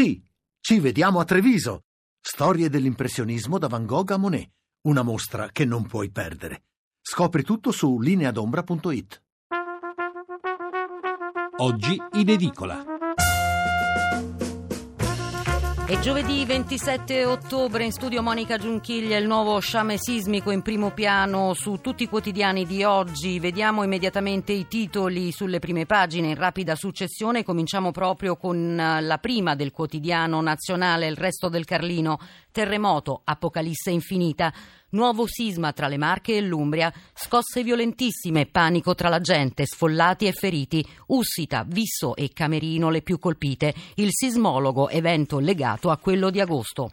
Sì, ci vediamo a Treviso. Storie dell'impressionismo da Van Gogh a Monet. Una mostra che non puoi perdere. Scopri tutto su lineadombra.it. Oggi in edicola. È giovedì 27 ottobre in studio Monica Giunchiglia, il nuovo sciame sismico in primo piano su tutti i quotidiani di oggi. Vediamo immediatamente i titoli sulle prime pagine in rapida successione. Cominciamo proprio con eh, la prima del quotidiano nazionale, il resto del Carlino. Terremoto, apocalisse infinita. Nuovo sisma tra le Marche e l'Umbria, scosse violentissime, panico tra la gente, sfollati e feriti. Ussita, Visso e Camerino le più colpite. Il sismologo, evento legato a quello di agosto.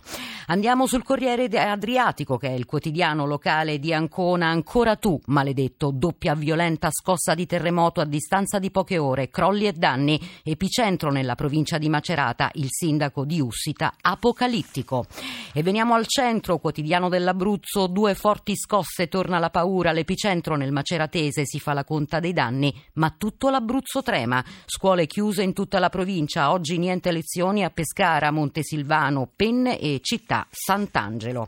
Andiamo sul Corriere Adriatico, che è il quotidiano locale di Ancona. Ancora tu, maledetto, doppia violenta scossa di terremoto a distanza di poche ore, crolli e danni. Epicentro nella provincia di Macerata, il sindaco di Ussita, apocalittico. E veniamo al centro, quotidiano dell'Abruzzo due forti scosse torna la paura, l'epicentro nel Maceratese si fa la conta dei danni, ma tutto l'Abruzzo trema. Scuole chiuse in tutta la provincia, oggi niente lezioni a Pescara, Montesilvano, Penne e città Sant'Angelo.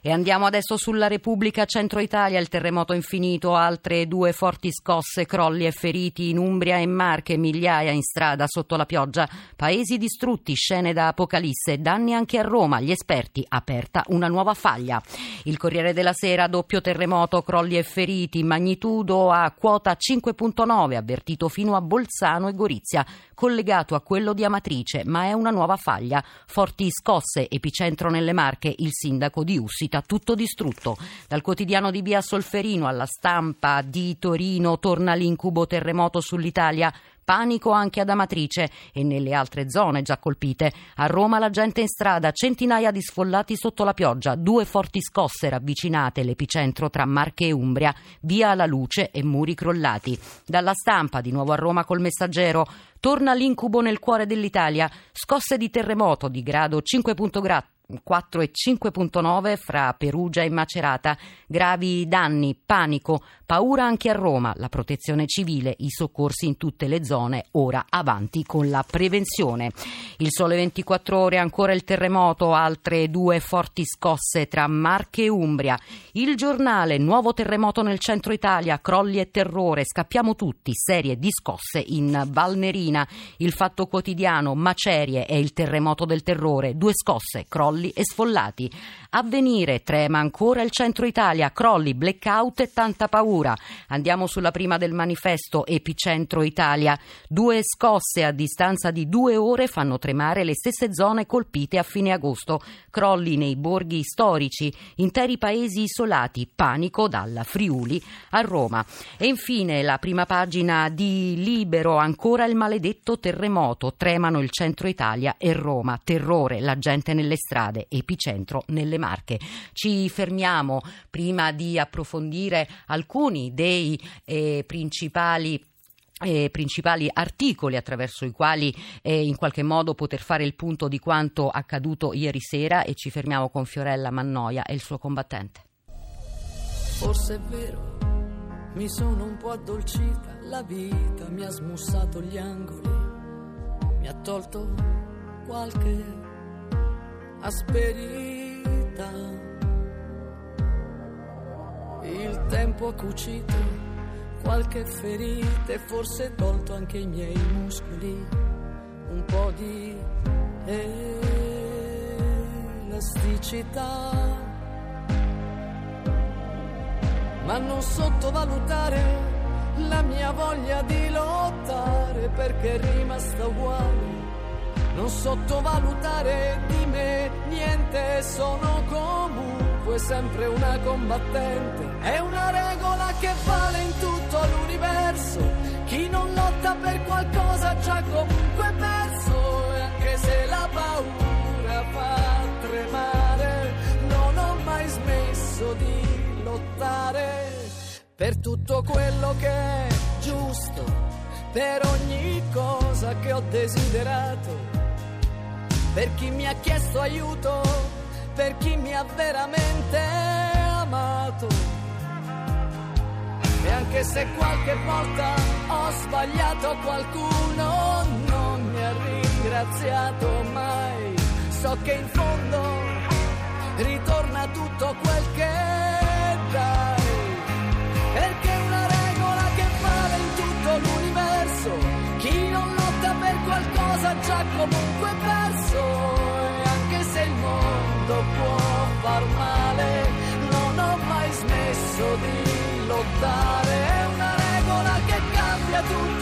E andiamo adesso sulla Repubblica Centro Italia, il terremoto infinito, altre due forti scosse, crolli e feriti in Umbria e Marche, migliaia in strada sotto la pioggia, paesi distrutti, scene da apocalisse, danni anche a Roma, gli esperti, aperta una nuova faglia. Il Corriere della Sera, doppio terremoto, crolli e feriti, magnitudo a quota 5.9, avvertito fino a Bolzano e Gorizia, collegato a quello di Amatrice, ma è una nuova faglia. Forti scosse, epicentro nelle Marche, il sindaco di Ussi uscita tutto distrutto. Dal quotidiano di Via Solferino alla stampa di Torino torna l'incubo terremoto sull'Italia. Panico anche ad Amatrice e nelle altre zone già colpite. A Roma la gente in strada, centinaia di sfollati sotto la pioggia, due forti scosse ravvicinate l'epicentro tra Marche e Umbria, via alla luce e muri crollati. Dalla stampa, di nuovo a Roma col messaggero, torna l'incubo nel cuore dell'Italia, scosse di terremoto di grado 5.4 4 e 5.9 fra Perugia e Macerata, gravi danni, panico, paura anche a Roma, la protezione civile, i soccorsi in tutte le zone, ora avanti con la prevenzione. Il sole 24 ore, ancora il terremoto, altre due forti scosse tra Marche e Umbria. Il giornale, nuovo terremoto nel centro Italia, crolli e terrore, scappiamo tutti, serie di scosse in Valnerina. Il fatto quotidiano, macerie e il terremoto del terrore, due scosse, crolli crolli e sfollati. Avvenire, trema ancora il centro Italia, crolli, blackout e tanta paura. Andiamo sulla prima del manifesto Epicentro Italia. Due scosse a distanza di due ore fanno tremare le stesse zone colpite a fine agosto. Crolli nei borghi storici, interi paesi isolati, panico dalla Friuli a Roma. E infine la prima pagina di Libero, ancora il maledetto terremoto. Tremano il centro Italia e Roma. Terrore, la gente nelle strade strade, epicentro nelle Marche. Ci fermiamo prima di approfondire alcuni dei eh, principali eh, principali articoli attraverso i quali eh, in qualche modo poter fare il punto di quanto accaduto ieri sera e ci fermiamo con Fiorella Mannoia e il suo combattente. Forse è vero, mi sono un po' addolcita, la vita mi ha smussato gli angoli, mi ha tolto qualche asperita. Il tempo ha cucito qualche ferita e forse tolto anche i miei muscoli un po' di elasticità. Ma non sottovalutare la mia voglia di lottare perché è rimasta uguale non sottovalutare di me niente, sono comunque sempre una combattente. È una regola che vale in tutto l'universo. Chi non lotta per qualcosa già comunque perso. E anche se la paura fa tremare, non ho mai smesso di lottare per tutto quello che è giusto, per ogni cosa che ho desiderato per chi mi ha chiesto aiuto, per chi mi ha veramente amato. E anche se qualche volta ho sbagliato qualcuno, non mi ha ringraziato mai. so che in fondo ritorna tutto quel che dai. Qualcosa già comunque perso. E anche se il mondo può far male, non ho mai smesso di lottare. È una regola che cambia tutto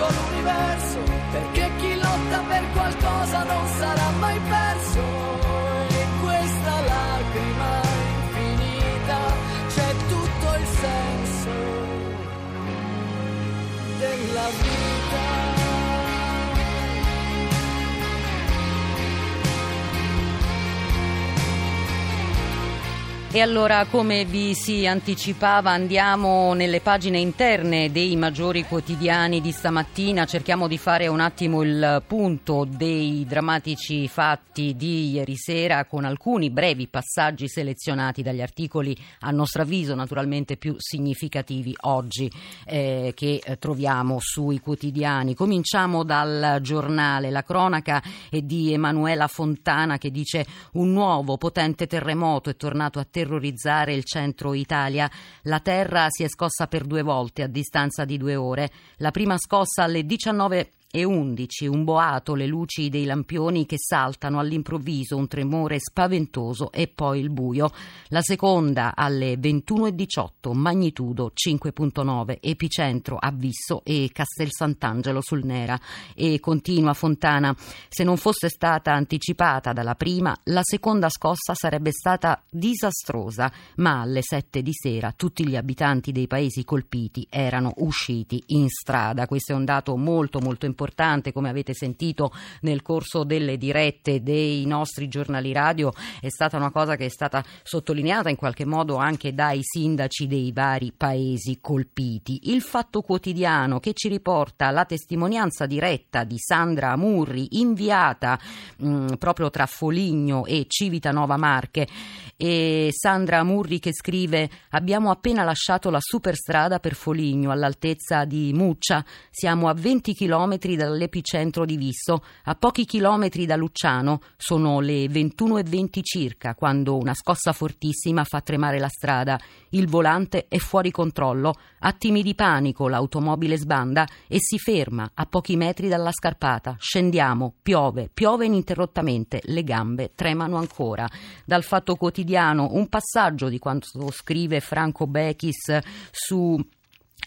E allora, come vi si anticipava, andiamo nelle pagine interne dei maggiori quotidiani di stamattina, cerchiamo di fare un attimo il punto dei drammatici fatti di ieri sera con alcuni brevi passaggi selezionati dagli articoli a nostro avviso naturalmente più significativi oggi eh, che eh, troviamo sui quotidiani. Cominciamo dal giornale, la cronaca è di Emanuela Fontana che dice un nuovo potente terremoto è tornato a terrorizzare terrorizzare il centro Italia. La terra si è scossa per due volte a distanza di due ore. La prima scossa alle 19 e 11, un boato, le luci dei lampioni che saltano all'improvviso, un tremore spaventoso e poi il buio. La seconda alle 21.18, magnitudo 5.9, epicentro a Visso e Castel Sant'Angelo sul Nera. E continua Fontana, se non fosse stata anticipata dalla prima, la seconda scossa sarebbe stata disastrosa, ma alle 7 di sera tutti gli abitanti dei paesi colpiti erano usciti in strada. Questo è un dato molto molto importante importante, come avete sentito nel corso delle dirette dei nostri giornali radio, è stata una cosa che è stata sottolineata in qualche modo anche dai sindaci dei vari paesi colpiti. Il fatto quotidiano che ci riporta la testimonianza diretta di Sandra Murri, inviata mh, mm, proprio tra Foligno e Civitanova Marche, e Sandra Murri che scrive abbiamo appena lasciato la superstrada per Foligno all'altezza di Muccia, siamo a 20 km dall'epicentro di Visso, a pochi chilometri da Luciano, sono le 21.20 circa quando una scossa fortissima fa tremare la strada, il volante è fuori controllo, attimi di panico, l'automobile sbanda e si ferma a pochi metri dalla scarpata, scendiamo, piove, piove ininterrottamente, le gambe tremano ancora. Dal fatto quotidiano un passaggio di quanto scrive Franco Bechis su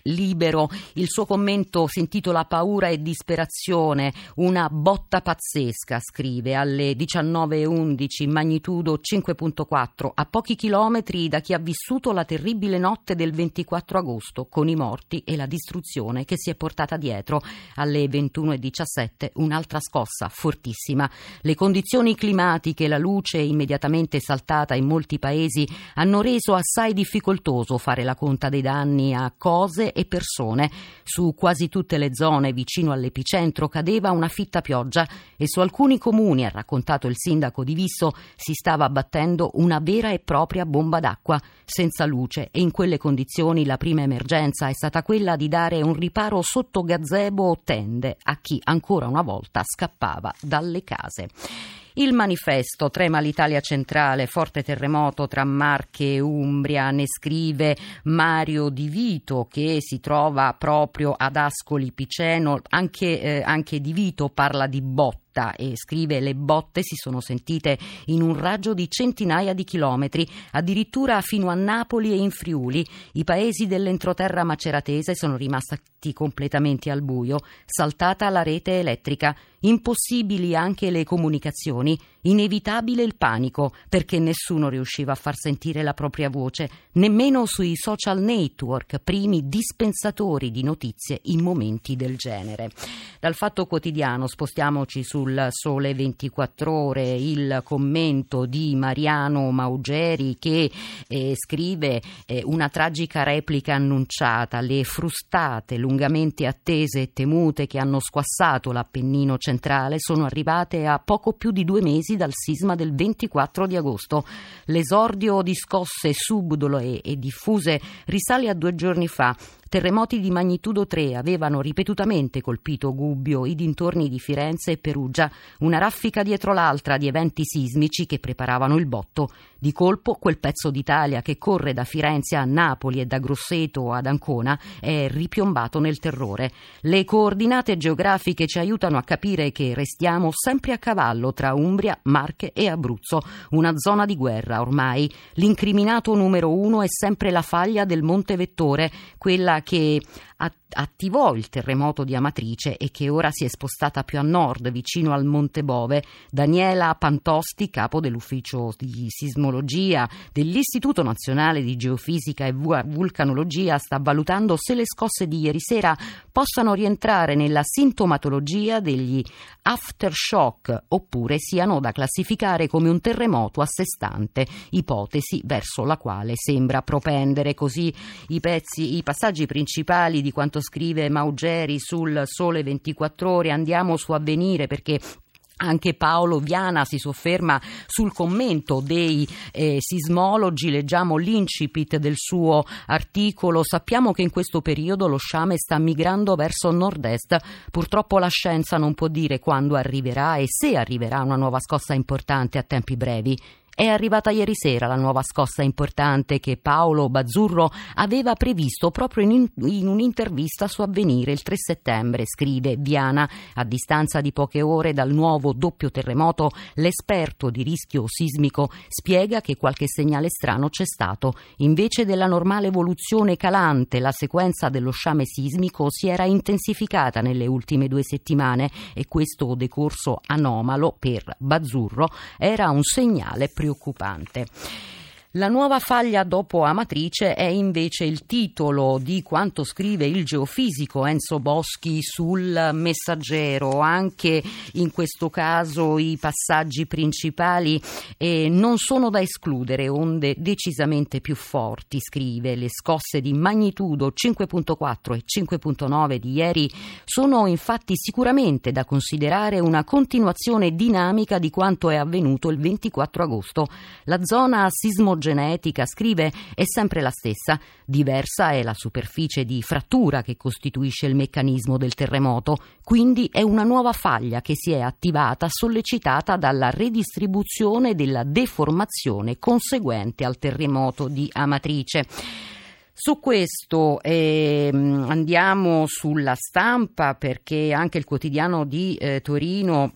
libero. Il suo commento si intitola Paura e disperazione, una botta pazzesca, scrive alle 19.11, magnitudo 5.4, a pochi chilometri da chi ha vissuto la terribile notte del 24 agosto, con i morti e la distruzione che si è portata dietro. Alle 21.17 un'altra scossa fortissima. Le condizioni climatiche la luce immediatamente saltata in molti paesi hanno reso assai difficoltoso fare la conta dei danni a cose e persone. Su quasi tutte le zone vicino all'epicentro cadeva una fitta pioggia e su alcuni comuni, ha raccontato il sindaco di Visso, si stava abbattendo una vera e propria bomba d'acqua, senza luce e in quelle condizioni la prima emergenza è stata quella di dare un riparo sotto gazebo o tende a chi ancora una volta scappava dalle case. Il manifesto trema l'Italia centrale, forte terremoto tra Marche e Umbria, ne scrive Mario Di Vito che si trova proprio ad Ascoli Piceno, anche, eh, anche Di Vito parla di botte città e scrive le botte si sono sentite in un raggio di centinaia di chilometri, addirittura fino a Napoli e in Friuli. I paesi dell'entroterra maceratese sono rimasti completamente al buio, saltata la rete elettrica, impossibili anche le comunicazioni, inevitabile il panico perché nessuno riusciva a far sentire la propria voce, nemmeno sui social network, primi dispensatori di notizie in momenti del genere. Dal fatto quotidiano spostiamoci sul Sole 24 Ore il commento di Mariano Maugeri che eh, scrive eh, una tragica replica annunciata, le frustate, lungamente attese e temute che hanno squassato l'Appennino centrale sono arrivate a poco più di due mesi dal sisma del 24 di agosto. L'esordio di scosse subdole e diffuse risale a due giorni fa Terremoti di magnitudo 3 avevano ripetutamente colpito Gubbio, i dintorni di Firenze e Perugia, una raffica dietro l'altra di eventi sismici che preparavano il botto. Di colpo quel pezzo d'Italia che corre da Firenze a Napoli e da Grosseto ad Ancona è ripiombato nel terrore. Le coordinate geografiche ci aiutano a capire che restiamo sempre a cavallo tra Umbria, Marche e Abruzzo, una zona di guerra ormai. L'incriminato numero uno è sempre la faglia del Monte Vettore, quella che attivò il terremoto di Amatrice e che ora si è spostata più a nord, vicino al Monte Bove. Daniela Pantosti, capo dell'ufficio di sismologia dell'Istituto Nazionale di Geofisica e Vulcanologia, sta valutando se le scosse di ieri sera possano rientrare nella sintomatologia degli aftershock oppure siano da classificare come un terremoto a sé stante, ipotesi verso la quale sembra propendere così i, pezzi, i passaggi principali di quanto scrive Maugeri sul Sole 24 ore. Andiamo su avvenire perché anche Paolo Viana si sofferma sul commento dei eh, sismologi, leggiamo l'incipit del suo articolo. Sappiamo che in questo periodo lo sciame sta migrando verso nord-est. Purtroppo la scienza non può dire quando arriverà e se arriverà una nuova scossa importante a tempi brevi. È arrivata ieri sera la nuova scossa importante che Paolo Bazzurro aveva previsto proprio in, in un'intervista su Avvenire il 3 settembre, scrive Viana. A distanza di poche ore dal nuovo doppio terremoto, l'esperto di rischio sismico spiega che qualche segnale strano c'è stato. Invece della normale evoluzione calante, la sequenza dello sciame sismico si era intensificata nelle ultime due settimane e questo decorso anomalo per Bazzurro era un segnale preoccupante preoccupante. La nuova faglia dopo Amatrice è invece il titolo di quanto scrive il geofisico Enzo Boschi sul messaggero. Anche in questo caso i passaggi principali eh, non sono da escludere, onde decisamente più forti, scrive. Le scosse di magnitudo 5.4 e 5.9 di ieri sono infatti sicuramente da considerare una continuazione dinamica di quanto è avvenuto il 24 agosto. La zona sismo genetica, scrive, è sempre la stessa. Diversa è la superficie di frattura che costituisce il meccanismo del terremoto, quindi è una nuova faglia che si è attivata sollecitata dalla redistribuzione della deformazione conseguente al terremoto di Amatrice. Su questo eh, andiamo sulla stampa perché anche il quotidiano di eh, Torino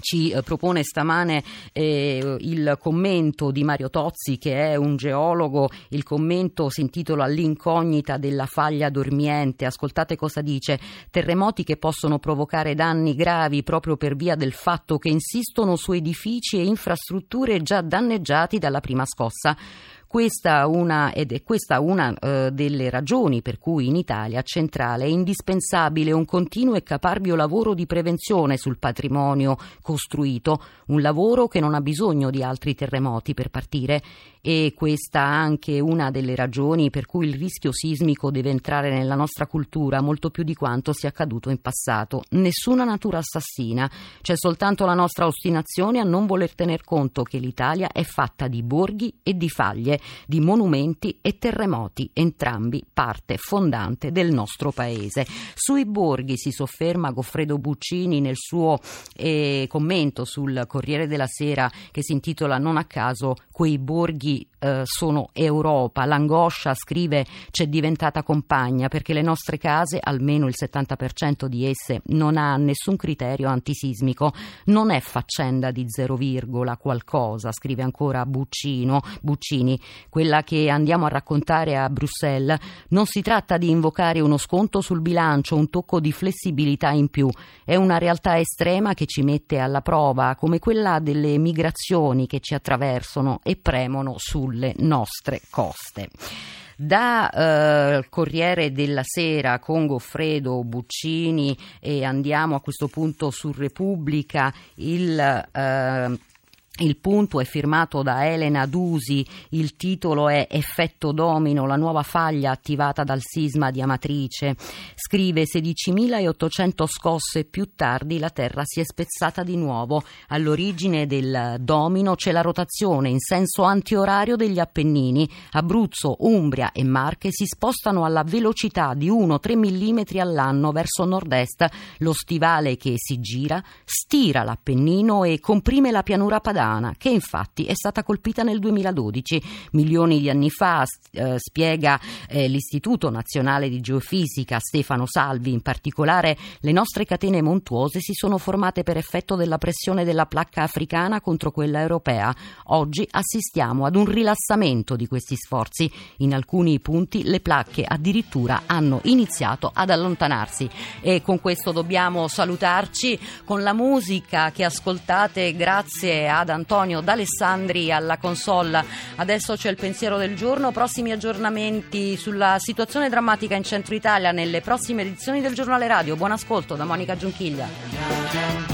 ci eh, propone stamane eh, il commento di Mario Tozzi che è un geologo, il commento si intitola L'incognita della faglia dormiente, ascoltate cosa dice, terremoti che possono provocare danni gravi proprio per via del fatto che insistono su edifici e infrastrutture già danneggiati dalla prima scossa questa una, ed è questa una eh, delle ragioni per cui in Italia centrale è indispensabile un continuo e caparbio lavoro di prevenzione sul patrimonio costruito, un lavoro che non ha bisogno di altri terremoti per partire. E questa anche una delle ragioni per cui il rischio sismico deve entrare nella nostra cultura molto più di quanto sia accaduto in passato. Nessuna natura assassina, c'è soltanto la nostra ostinazione a non voler tener conto che l'Italia è fatta di borghi e di faglie, di monumenti e terremoti, entrambi parte fondante del nostro paese. Sui borghi si sofferma Goffredo Buccini nel suo eh, commento sul Corriere della Sera che si intitola Non a caso quei borghi eh, sono Europa. L'angoscia, scrive, c'è diventata compagna perché le nostre case, almeno il 70% di esse, non ha nessun criterio antisismico. Non è faccenda di zero virgola qualcosa, scrive ancora Buccino, Buccini, quella che andiamo a raccontare a Bruxelles. Non si tratta di invocare uno sconto sul bilancio, un tocco di flessibilità in più. È una realtà estrema che ci mette alla prova, come quella delle migrazioni che ci attraversano e premono sulle nostre coste. Da eh, Corriere della Sera con Goffredo Buccini e andiamo a questo punto su Repubblica il eh, Il punto è firmato da Elena Dusi, il titolo è Effetto domino, la nuova faglia attivata dal sisma di Amatrice. Scrive 16.800 scosse più tardi la terra si è spezzata di nuovo. All'origine del domino c'è la rotazione in senso antiorario degli Appennini. Abruzzo, Umbria e Marche si spostano alla velocità di 1-3 mm all'anno verso nord-est. Lo stivale che si gira stira l'Appennino e comprime la pianura padana Tirana, che infatti è stata colpita nel 2012, milioni di anni fa, eh, spiega eh, l'Istituto Nazionale di Geofisica Stefano Salvi, in particolare le nostre catene montuose si sono formate per effetto della pressione della placca africana contro quella europea. Oggi assistiamo ad un rilassamento di questi sforzi. In alcuni punti le placche addirittura hanno iniziato ad allontanarsi e con questo dobbiamo salutarci con la musica che ascoltate grazie ad Antonio D'Alessandri alla console. Adesso c'è il pensiero del giorno, prossimi aggiornamenti sulla situazione drammatica in centro Italia nelle prossime edizioni del giornale radio. Buon ascolto da Monica Giunchiglia.